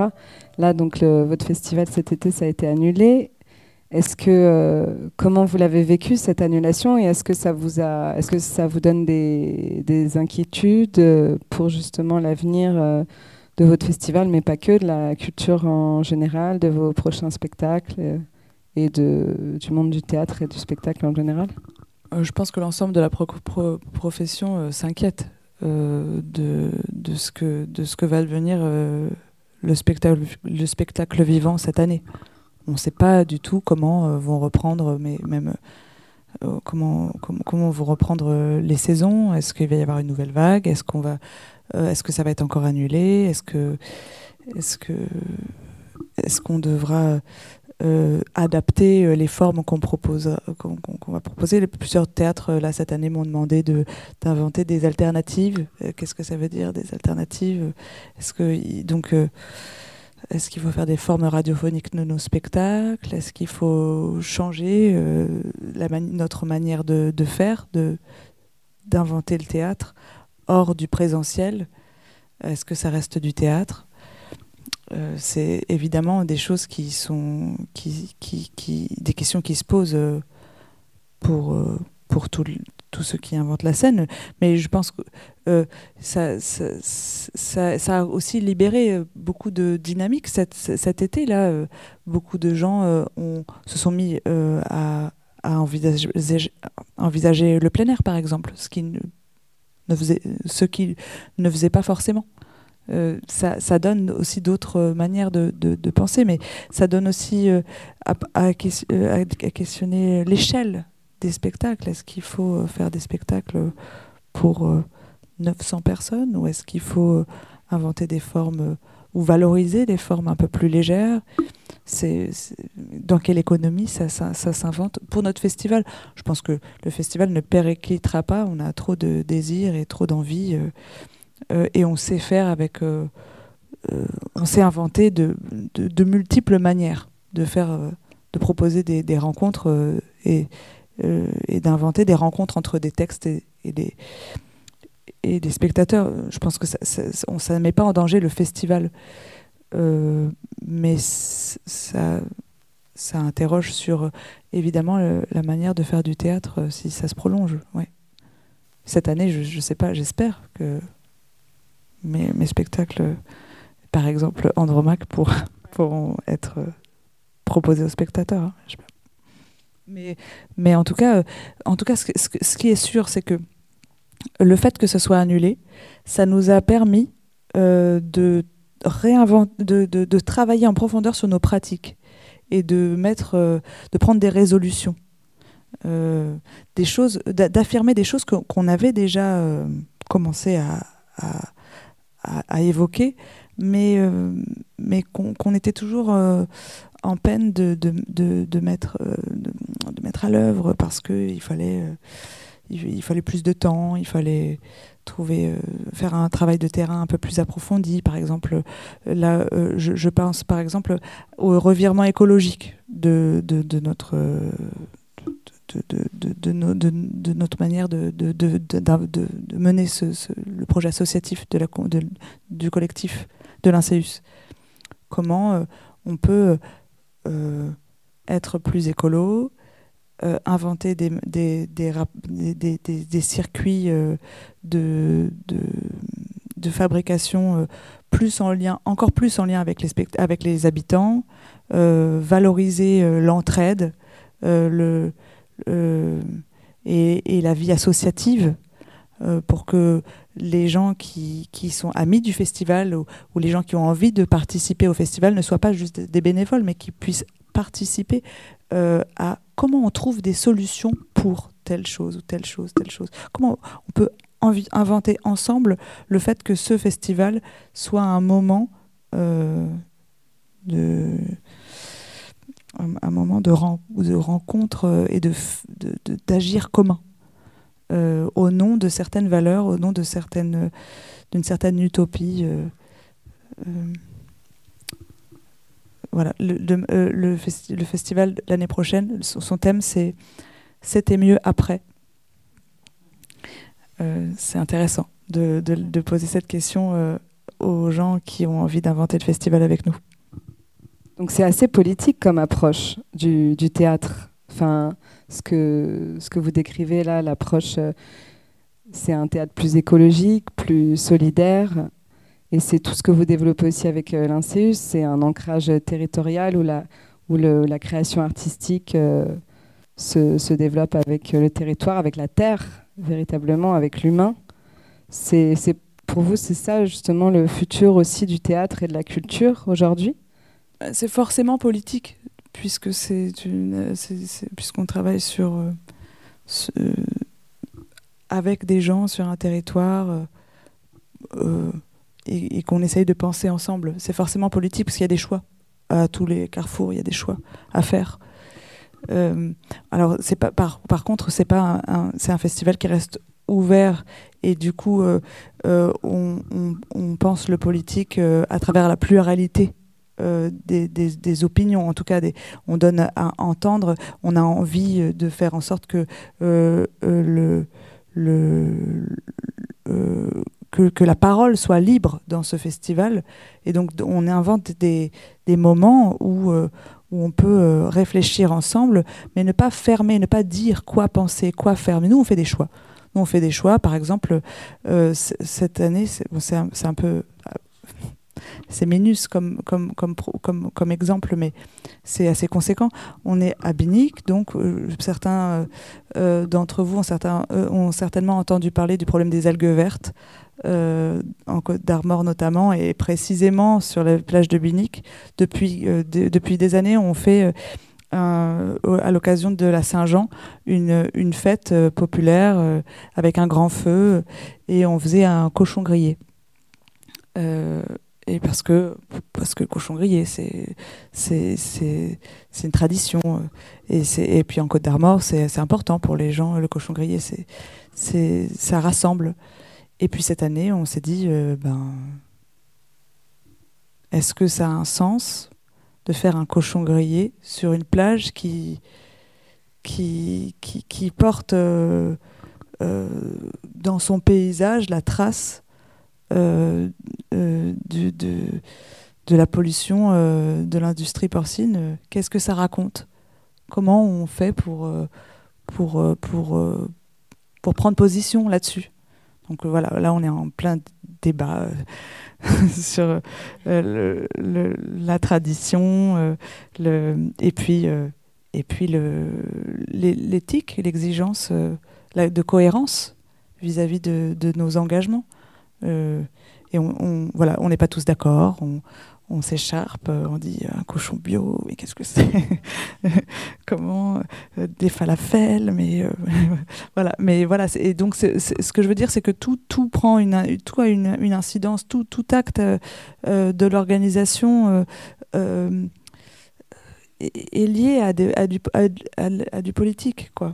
Là, donc, votre festival cet été, ça a été annulé. Est-ce que euh, comment vous l'avez vécu cette annulation et est-ce que ça vous donne des, des inquiétudes pour justement l'avenir de votre festival, mais pas que de la culture en général, de vos prochains spectacles et de, du monde du théâtre et du spectacle en général? Je pense que l'ensemble de la pro- pro- profession euh, s'inquiète euh, de, de, ce que, de ce que va devenir euh, le, spectacle, le spectacle vivant cette année. On ne sait pas du tout comment euh, vont reprendre, mais même euh, comment, comment, vont reprendre euh, les saisons. Est-ce qu'il va y avoir une nouvelle vague? Est-ce euh, est-ce que ça va être encore annulé? Est-ce que, est-ce qu'on devra euh, adapter euh, les formes qu'on propose, euh, qu'on va proposer. Plusieurs théâtres là cette année m'ont demandé de d'inventer des alternatives. Qu'est-ce que ça veut dire des alternatives? Est-ce que donc est-ce qu'il faut faire des formes radiophoniques de nos spectacles Est-ce qu'il faut changer notre manière de, faire, d'inventer le théâtre hors du présentiel? Est-ce que ça reste du théâtre? Euh, c'est évidemment des choses qui sont qui, qui, des questions qui se posent euh, pour euh, pour tous ceux qui inventent la scène. Mais je pense que ça, a aussi libéré beaucoup de dynamique cet, été là beaucoup de gens ont, se sont mis à, envisager, envisager le plein air par exemple ce qui ne faisait ce qui ne faisait pas forcément Euh, ça, donne aussi d'autres manières de, penser, mais ça donne aussi euh, euh, à questionner l'échelle des spectacles. Est-ce qu'il faut faire des spectacles pour euh, 900 personnes ou est-ce qu'il faut inventer des formes ou valoriser des formes un peu plus légères? C'est, dans quelle économie ça, s'invente? Pour notre festival Je pense que le festival ne périclitera pas. On a trop de désirs et trop d'envie et on sait faire avec. euh, euh, on sait inventer de, de, multiples manières de faire, euh, de proposer des, rencontres euh, et, euh, d'inventer des rencontres entre des textes et, des et des spectateurs. Je pense que ça, ça, ne met pas en danger le festival, Euh, mais ça, ça interroge sur euh, évidemment la manière de faire du théâtre euh, si ça se prolonge. Ouais. Cette année, je ne sais pas, j'espère que mes, spectacles, par exemple Andromaque, pour, pourront être euh, proposés aux spectateurs. hein. Mais, en tout cas, euh, en tout cas ce, qui est sûr, c'est que le fait que ce soit annulé, ça nous a permis euh, de, de, de- travailler en profondeur sur nos pratiques et de, mettre, de prendre des résolutions. Des choses, d'a- d'affirmer des choses qu'on avait déjà commencé à- à- évoquer, mais, euh, mais qu'on était toujours euh, en peine de, de, de, mettre, euh, de, mettre à l'œuvre parce qu'il fallait, fallait plus de temps, il fallait trouver, faire un travail de terrain un peu plus approfondi. Par exemple, là, je, pense par exemple au revirement écologique de, de, notre. De, de, de, de no- de- de notre manière de, mener le projet associatif du collectif de l'INSEUS. Comment euh, on peut euh, être plus écolo, euh, inventer des, circuits de, fabrication plus en lien, encore plus en lien avec les, avec les habitants, valoriser l'entraide le, et, et la vie associative euh, pour que les gens qui, qui sont amis du festival ou, les gens qui ont envie de participer au festival ne soient pas juste des bénévoles, mais qui puissent participer euh, à comment on trouve des solutions pour telle chose ou telle chose, telle chose. Comment on peut inventer ensemble le fait que ce festival soit un moment euh, de un, moment de, ren- de rencontre euh, et f- de- de- d'agir commun euh, au nom de certaines valeurs, au nom de certaines d'une certaine utopie. euh, euh, voilà, le, le, euh, le festi- le festival l'année prochaine, son, son thème c'est C'était mieux après. Euh, c'est intéressant de, poser cette question euh, aux gens qui ont envie d'inventer le festival avec nous. Donc c'est assez politique comme approche du, théâtre. Enfin, ce que, vous décrivez là, l'approche, euh, c'est un théâtre plus écologique, plus solidaire. Et c'est tout ce que vous développez aussi avec euh, c'est un ancrage territorial où la, création artistique euh, se, se développe avec euh, le territoire, avec la terre, véritablement, avec l'humain. C'est- pour vous, c'est ça justement le futur aussi du théâtre et de la culture aujourd'hui? C'est forcément politique, puisque c'est une, c'est- puisqu'on travaille sur, euh, ce- avec des gens sur un territoire euh, euh, et, qu'on essaye de penser ensemble. C'est forcément politique parce qu'il y a des choix à tous les carrefours, il y a des choix à faire. Euh, alors, c'est pas par, par contre, c'est pas un, c'est un festival qui reste ouvert et du coup, euh, euh, on, on- pense le politique euh, à travers la pluralité euh, des, des- opinions. En tout cas, on donne à entendre. On a envie euh, de faire en sorte que euh, le, que, la parole soit libre dans ce festival. Et donc, on invente des, moments où, où on peut réfléchir ensemble, mais ne pas fermer, ne pas dire quoi penser, quoi faire. Mais nous, on fait des choix. Nous, on fait des choix. Par exemple, cette année, c'est bon, un peu c'est minus comme, exemple, mais c'est assez conséquent. On est à Binic, donc euh, certains euh, euh, d'entre vous ont, certainement entendu parler du problème des algues vertes, en Côte d'Armor notamment, et précisément sur la plage de Binic. Depuis, de- depuis des années, on fait, à l'occasion de la Saint-Jean, une, fête populaire avec un grand feu, et on faisait un cochon grillé. Et parce que, parce que le cochon grillé, c'est c'est une tradition. Et, c'est- et puis en Côte d'Armor, c'est important pour les gens, le cochon grillé, c'est c'est ça rassemble. Et puis cette année, on s'est dit, euh, ben, est-ce que ça a un sens de faire un cochon grillé sur une plage qui, qui, qui, qui porte euh, euh, dans son paysage la trace euh, euh, de, de la pollution euh, de l'industrie porcine Qu'est-ce que ça raconte? Comment on fait pour, pour, pour, pour prendre position là-dessus? Donc voilà, là on est en plein débat (laughs) sur la tradition, et puis, et puis l'éthique, l'exigence de cohérence vis-à-vis de nos engagements. Euh, et on, voilà, on n'est pas tous d'accord, on, s'écharpe, euh, on dit un cochon bio, mais qu'est-ce que c'est (laughs) Comment euh, Des falafels, mais euh, (laughs) voilà. Mais voilà, et donc ce que je veux dire, c'est que tout, tout prend une, tout a une, incidence, tout, tout acte euh, euh, de l'organisation euh, euh, est, lié à, du, à du politique, quoi.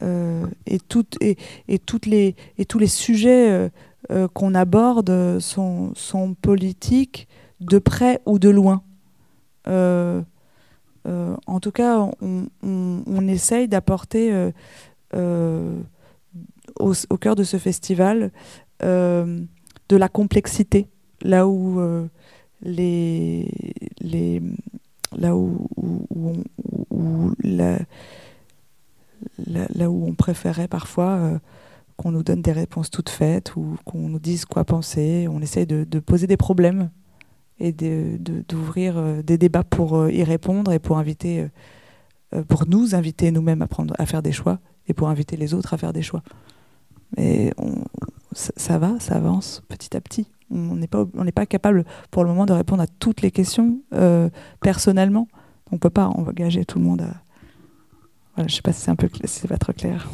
Euh, et, tout, et, et, toutes les, et tous les sujets euh, euh, qu'on aborde sont, sont politiques de près ou de loin. En tout cas, on, on, essaye d'apporter au, cœur de ce festival de la complexité, là où les, les là où, où la- là, où on préférait parfois euh, qu'on nous donne des réponses toutes faites ou qu'on nous dise quoi penser. On essaye de, de poser des problèmes et de- de- d'ouvrir euh, des débats pour euh, y répondre et pour inviter, pour nous inviter nous-mêmes à, à faire des choix et pour inviter les autres à faire des choix. Mais ça, va, ça avance petit à petit. On n'est pas, pas capable pour le moment de répondre à toutes les questions personnellement. On peut pas engager tout le monde à. Je sais pas si c'est un peu, si pas trop clair.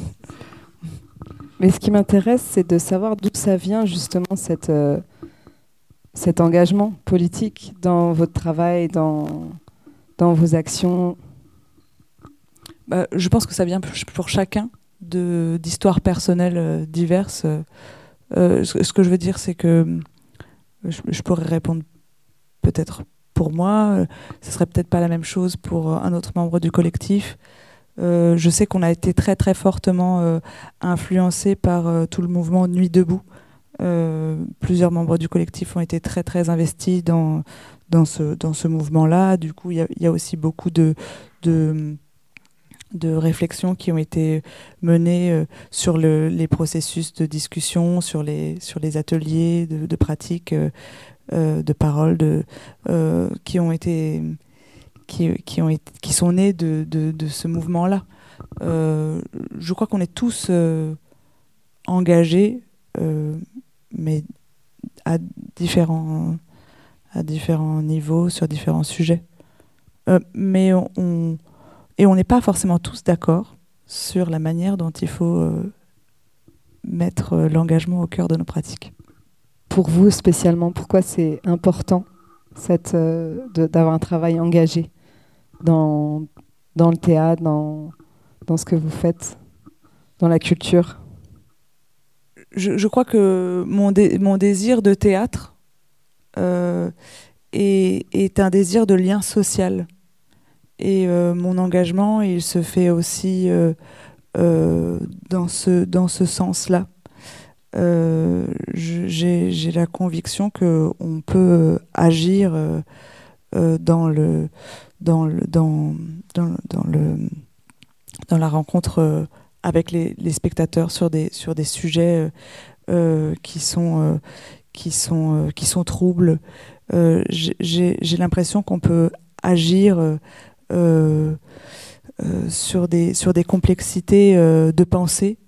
Mais ce qui m'intéresse, c'est de savoir d'où ça vient justement euh, cet engagement politique dans votre travail, dans, vos actions. Bah, je pense que ça vient pour- chacun d'histoires personnelles euh, diverses. Euh, ce, que je veux dire, c'est que je, je pourrais répondre peut-être pour moi, ce serait peut-être pas la même chose pour un autre membre du collectif. Euh, je sais qu'on a été très très fortement euh, influencé par euh, tout le mouvement Nuit debout. Euh, plusieurs membres du collectif ont été très très investis dans dans ce dans ce mouvement-là. Du coup, il y, a- aussi beaucoup de de de réflexions qui ont été menées sur le, les processus de discussion, sur les, sur les ateliers de, de pratique, euh, de parole, de, qui ont été qui, qui, ont été, qui sont nés de, de, ce mouvement-là. Euh, je crois qu'on est tous euh, engagés, euh, mais à différents, à différents niveaux, sur différents sujets. Mais on, on- et on n'est pas forcément tous d'accord sur la manière dont il faut mettre l'engagement au cœur de nos pratiques. Pour vous spécialement, pourquoi c'est important cette, d'avoir un travail engagé? Dans, dans le théâtre, dans, dans ce que vous faites, dans la culture je, je crois que mon, dé- mon désir de théâtre euh, est, est un désir de lien social. Et euh, mon engagement, il se fait aussi euh, dans ce, dans ce sens-là. J'ai la conviction qu'on peut agir dans, le, dans, le, dans, dans, dans le, dans la rencontre euh, avec les, spectateurs sur des, sur des sujets euh, euh, qui, sont, qui, sont, qui sont troubles. J'ai l'impression qu'on peut agir sur, des, sur des complexités de pensée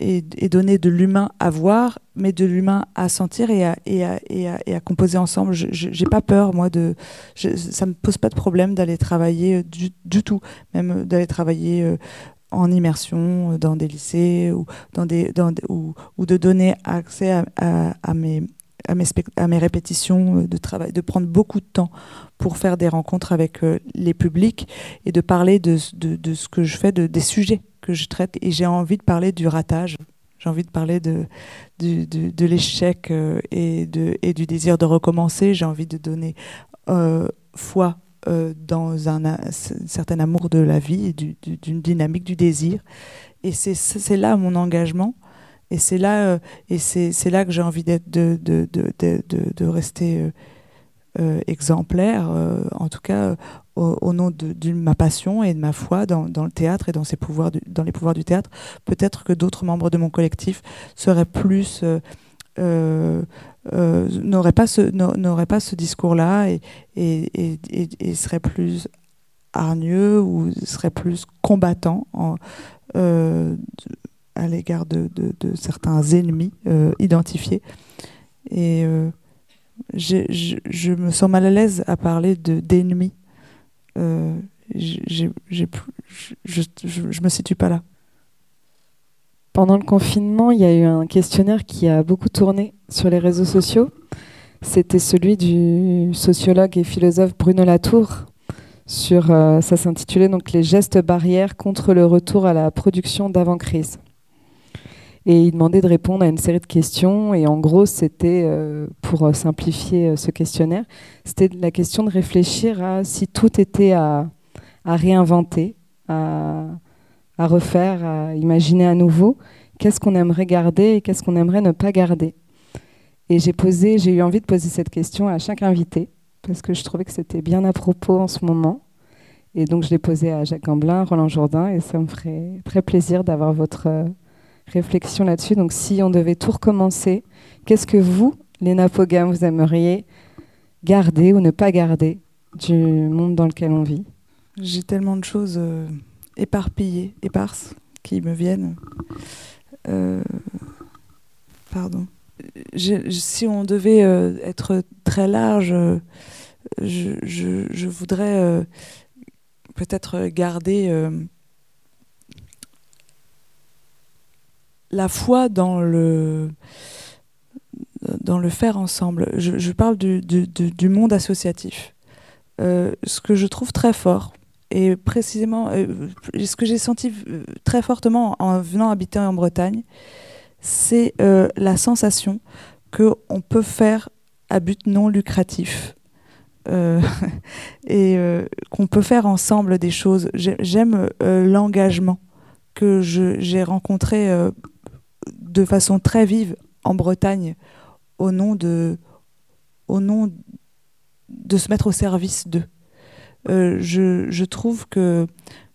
et, donner de l'humain à voir, mais de l'humain à sentir et à, composer ensemble. Je n'ai pas peur, moi, de. Je, ça me pose pas de problème d'aller travailler du, du, tout, même d'aller travailler en immersion dans des lycées ou, dans des, ou, de donner accès à, mes répétitions de travail, de prendre beaucoup de temps pour faire des rencontres avec euh, les publics et de parler de, ce que je fais, de, des sujets je traite. Et j'ai envie de parler du ratage, j'ai envie de parler de, de, l'échec euh, et, de, et du désir de recommencer. J'ai envie de donner euh, foi euh, dans un, certain amour de la vie d'une dynamique du désir. Et c'est là mon engagement. Et c'est là, et c'est là que j'ai envie d'être, de, de, de, de, rester exemplaire, en tout cas au, nom de, ma passion et de ma foi dans, le théâtre et dans, ses pouvoirs dans les pouvoirs du théâtre. Peut-être que d'autres membres de mon collectif seraient plus n'auraient pas ce n'auraient pas ce discours-là et, et, et, et, seraient plus hargneux ou seraient plus euh, à l'égard de, certains ennemis euh, identifiés. Et euh, je, me sens mal à l'aise à parler d'ennemis. Euh, je, je me situe pas là. Pendant le confinement, il y a eu un questionnaire qui a beaucoup tourné sur les réseaux sociaux. C'était celui du sociologue et philosophe Bruno Latour. Sur, euh, ça s'intitulait donc Les gestes barrières contre le retour à la production d'avant-crise. Et il demandait de répondre à une série de questions. Et en gros, c'était, euh, pour euh, simplifier euh, ce questionnaire, c'était la question de réfléchir à si tout était à, réinventer, à, à, refaire, à imaginer à nouveau. Qu'est-ce qu'on aimerait garder et qu'est-ce qu'on aimerait ne pas garder Et j'ai posé, j'ai eu envie de poser cette question à chaque invité parce que je trouvais que c'était bien à propos en ce moment. Et donc je l'ai posé à Jacques Gamblin, Roland Jourdain, et ça me ferait très plaisir d'avoir votre réflexion là-dessus. Donc, si on devait tout recommencer, qu'est-ce que vous, les Pogam, vous aimeriez garder ou ne pas garder du monde dans lequel on vit? J'ai tellement de choses euh, éparpillées, éparses, qui me viennent. Euh, pardon. Si on devait euh, être très large, je, voudrais peut-être garder la foi dans le dans le faire ensemble. Je, parle du, du, monde associatif. Euh, ce que je trouve très fort, et précisément euh, ce que j'ai senti euh, très fortement en venant habiter en Bretagne, c'est la sensation qu'on peut faire à but non lucratif. (laughs) Et qu'on peut faire ensemble des choses. J'aime l'engagement que j'ai rencontré de façon très vive en Bretagne au nom de, au nom de se mettre au service d'eux. Euh, je, trouve que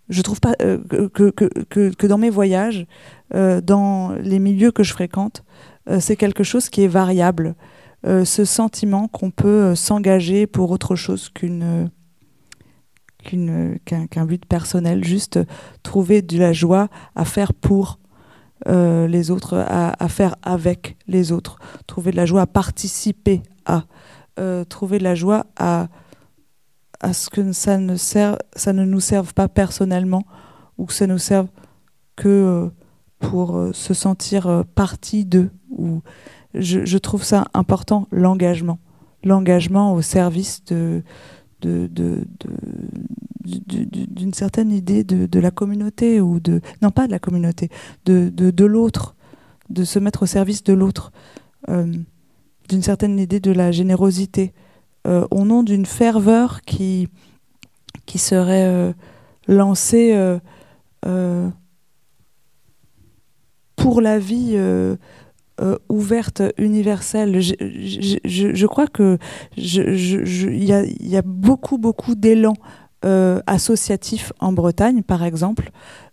je trouve pas euh, que, que, que, que, dans mes voyages, euh, dans les milieux que je fréquente, c'est quelque chose qui est variable. Ce sentiment qu'on peut s'engager pour autre chose qu'une qu'un qu but personnel, juste trouver de la joie à faire pour euh, les autres, à, faire avec les autres, trouver de la joie à participer à, euh, trouver de la joie à, à ce que ça ne, serve, ça ne nous serve pas personnellement ou que ça nous serve que euh, pour se sentir partie d'eux. Ou je, trouve ça important, l'engagement, l'engagement au service de, d'une certaine idée de, la communauté ou de non pas de la communauté de, l'autre de se mettre au service de l'autre euh, d'une certaine idée de la générosité euh, au nom d'une ferveur qui qui serait euh, lancée pour la vie euh, ouverte, universelle. Je, crois que il y a, beaucoup, beaucoup d'élan euh, associatif en Bretagne, par exemple,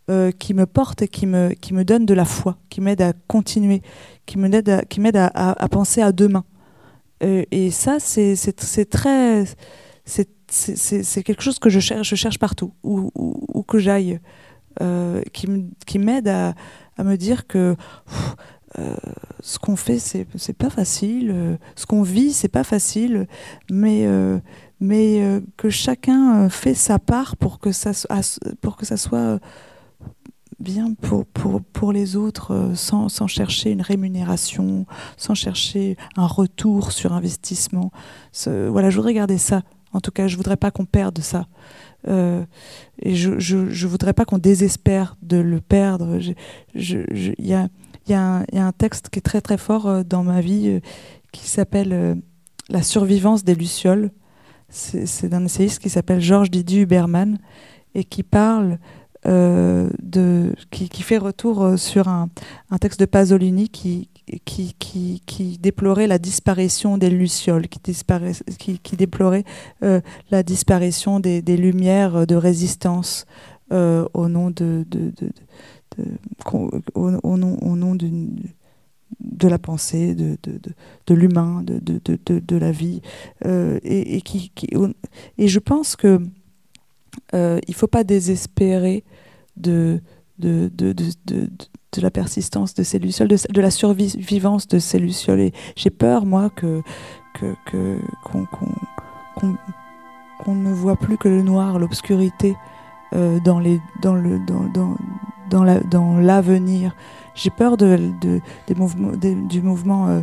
euh, qui me porte et qui me, qui me donne de la foi, qui m'aide à continuer, qui m'aide à, à, penser à demain. Et ça, c'est très. c'est- quelque chose que je cherche, je cherche partout, où, où- où que j'aille, qui m'aide à, me dire que euh, ce qu'on fait, c'est pas facile, euh, ce qu'on vit, c'est pas facile, mais, euh, que chacun fait sa part pour que ça, soit bien pour, les autres, sans, chercher une rémunération, sans chercher un retour sur investissement. Voilà, je voudrais garder ça. En tout cas, je voudrais pas qu'on perde ça. Et je, je voudrais pas qu'on désespère de le perdre. Il y, a, il y, a un- texte qui est très très fort euh, dans ma vie euh, qui s'appelle euh, La survivance des Lucioles. C'est d'un essayiste qui s'appelle Georges Didier Huberman et qui parle de, qui, fait retour sur un, texte de Pasolini qui, déplorait la disparition des lucioles, qui, déplorait la disparition des, lumières de résistance au nom de- qu'on- au, nom, au nom de la pensée, de, de, de, l'humain, de, la vie. Euh, et, qui, et je pense que euh, il ne faut pas désespérer de, de, de, de, de, la persistance de ces lucioles, de, la survivance de ces lucioles. J'ai peur, moi, que que- qu'on qu'on- qu'on- qu'on ne voit plus que le noir, l'obscurité euh, dans les dans le dans dans dans la- dans l'avenir. J'ai peur de, de des mouvements du mouvement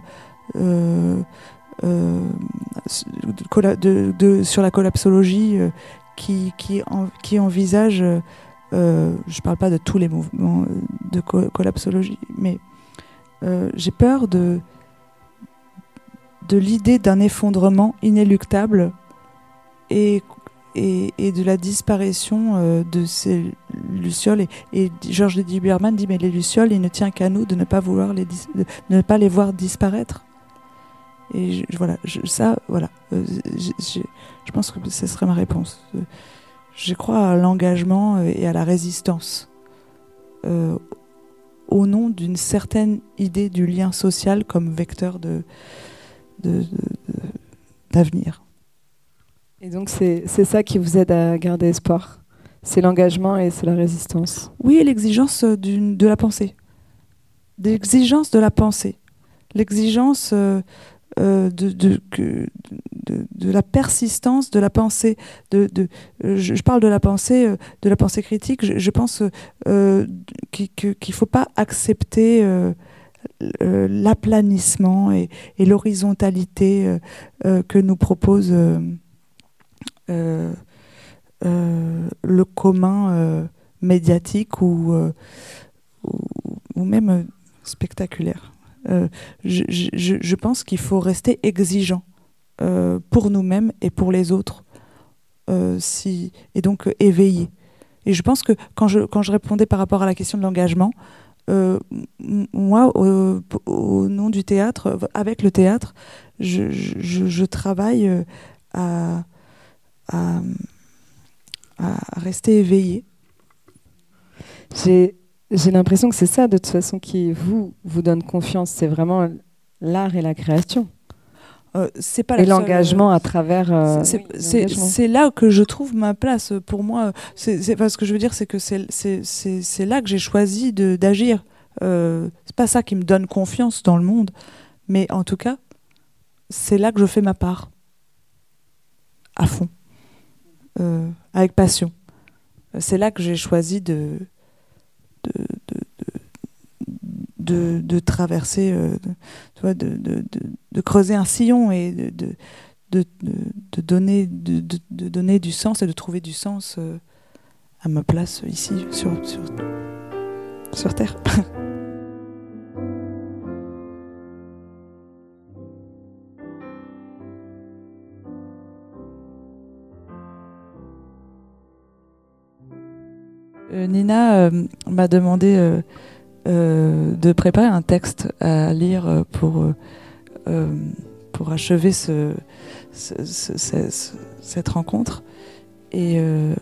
euh, euh, sur la collapsologie qui qui, qui envisage je parle pas de tous les mouvements de co- collapsologie, mais j'ai peur de, de l'idée d'un effondrement inéluctable et, et, de la disparition euh, de ces lucioles. Et, et Georges de Huberman dit Mais les lucioles, il ne tient qu'à nous de ne pas, vouloir les ne pas les voir disparaître. Et voilà, ça, voilà. euh, je, pense que ce serait ma réponse. Euh, je crois à l'engagement et à la résistance au nom d'une certaine idée du lien social comme vecteur d'avenir. Et donc c'est ça qui vous aide à garder espoir. C'est l'engagement et c'est la résistance. Oui, et l'exigence euh, de la pensée. L'exigence de la pensée. L'exigence euh, euh, de, de, de, la persistance de la pensée. De, euh, je, parle de la pensée, de la pensée critique. Je, je pense qu'il ne faut pas accepter l'aplanissement et, l'horizontalité que nous propose le commun euh, médiatique ou, euh, ou, même euh, spectaculaire. Euh, je, pense qu'il faut rester exigeant euh, pour nous-mêmes et pour les autres, euh, et donc euh, éveillé. Et je pense que quand je, quand je répondais par rapport à la question de l'engagement, euh, moi, au, nom du théâtre, avec le théâtre, je, travaille euh, à, à, à rester éveillé. J'ai j'ai l'impression que c'est ça de toute façon qui vous vous donne confiance. C'est vraiment l'art et la création Euh, c'est pas et l'engagement à travers. euh, C'est- là que je trouve ma place. Pour moi, c'est parce que je veux dire, c'est que c'est- c'est c'est- c'est là que j'ai choisi de- d'agir. Euh, c'est pas ça qui me donne confiance dans le monde, mais en tout cas, c'est là que je fais ma part, à fond, euh, avec passion. C'est là que j'ai choisi de de, de, de, traverser, euh, de, creuser un sillon et de, donner, de, donner du sens et de trouver du sens euh, à ma place ici sur, sur, sur Terre. Nina euh, m'a demandé euh, euh, de préparer un texte à lire euh, pour, euh, euh, achever ce, ce- ce- ce- ce- cette rencontre. Et, euh,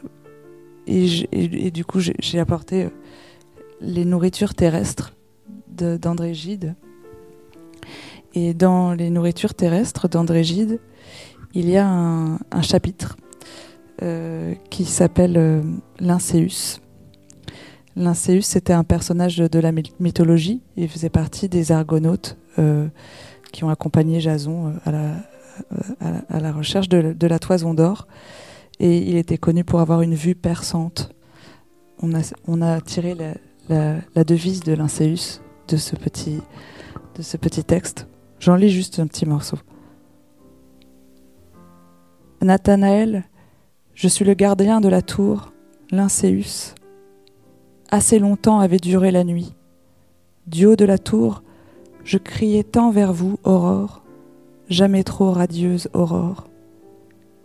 du coup, j'ai apporté euh, Les nourritures terrestres d'André Gide. Et dans les nourritures terrestres d'André Gide, il y a un, chapitre euh, qui s'appelle euh. Lyncéus, c'était un personnage de, la mythologie. Il faisait partie des Argonautes euh, qui ont accompagné Jason euh, à la, à la, recherche de, la toison d'or. Et il était connu pour avoir une vue perçante. On a, tiré la, devise de Lyncéus de ce petit, texte. J'en lis juste un petit morceau. Nathanaël, je suis le gardien de la tour, Lyncéus. Assez longtemps avait duré la nuit. Du haut de la tour, je criais tant vers vous, aurore, jamais trop radieuse aurore.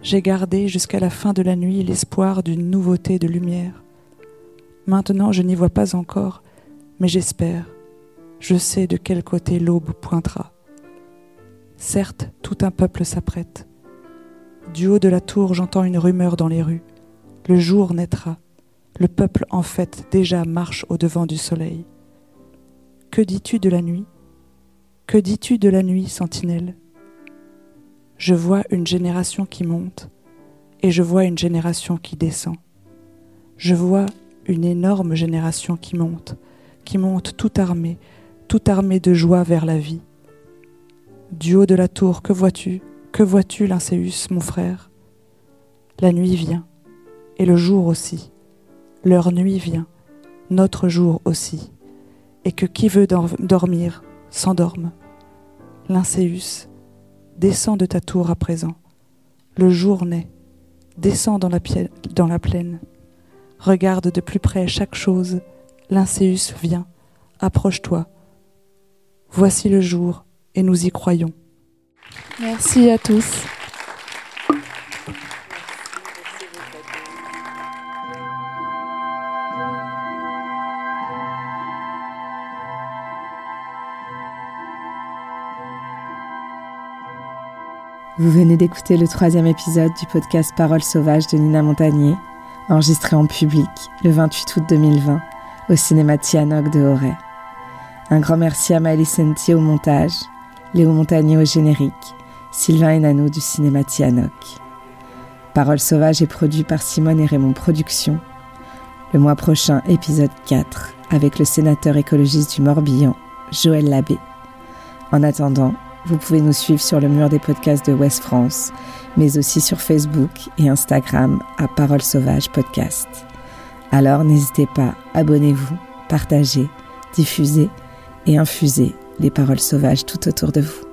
J'ai gardé jusqu'à la fin de la nuit l'espoir d'une nouveauté de lumière. Maintenant, je n'y vois pas encore, mais j'espère. Je sais de quel côté l'aube pointera. Certes, tout un peuple s'apprête. Du haut de la tour, j'entends une rumeur dans les rues. Le jour naîtra. Le peuple, en fait, déjà marche au devant du soleil. Que dis-tu de la nuit? Que dis-tu de la nuit, sentinelle? Je vois une génération qui monte et je vois une génération qui descend. Je vois une énorme génération qui monte, qui monte tout armée, tout armée de joie vers la vie. Du haut de la tour, que vois-tu? Que vois-tu, Lyncéus, mon frère? La nuit vient, et le jour aussi. Leur nuit vient, notre jour aussi. Et que qui veut dormir s'endorme. Lyncéus, descends de ta tour à présent. Le jour naît, descends dans la, dans la plaine. Regarde de plus près chaque chose. Lyncéus vient, approche-toi. Voici le jour, et nous y croyons. Merci à tous. Vous venez d'écouter le troisième épisode du podcast Paroles sauvages de Nina Montagnier, enregistré en public le 28 août 2020 au cinéma Tianoc de Auray. Un grand merci à Maëlys Sentier au montage, Léo Montagnier au générique, Sylvain Enano du cinéma Tianoc. Paroles sauvages est produit par Simone et Raymond Productions. Le mois prochain, épisode 4, avec le sénateur écologiste du Morbihan, Joël Labbé. En attendant, vous pouvez nous suivre sur le mur des podcasts de West France, mais aussi sur Facebook et Instagram à Paroles Sauvages Podcast. Alors n'hésitez pas, abonnez-vous, partagez, diffusez et infusez les paroles sauvages tout autour de vous.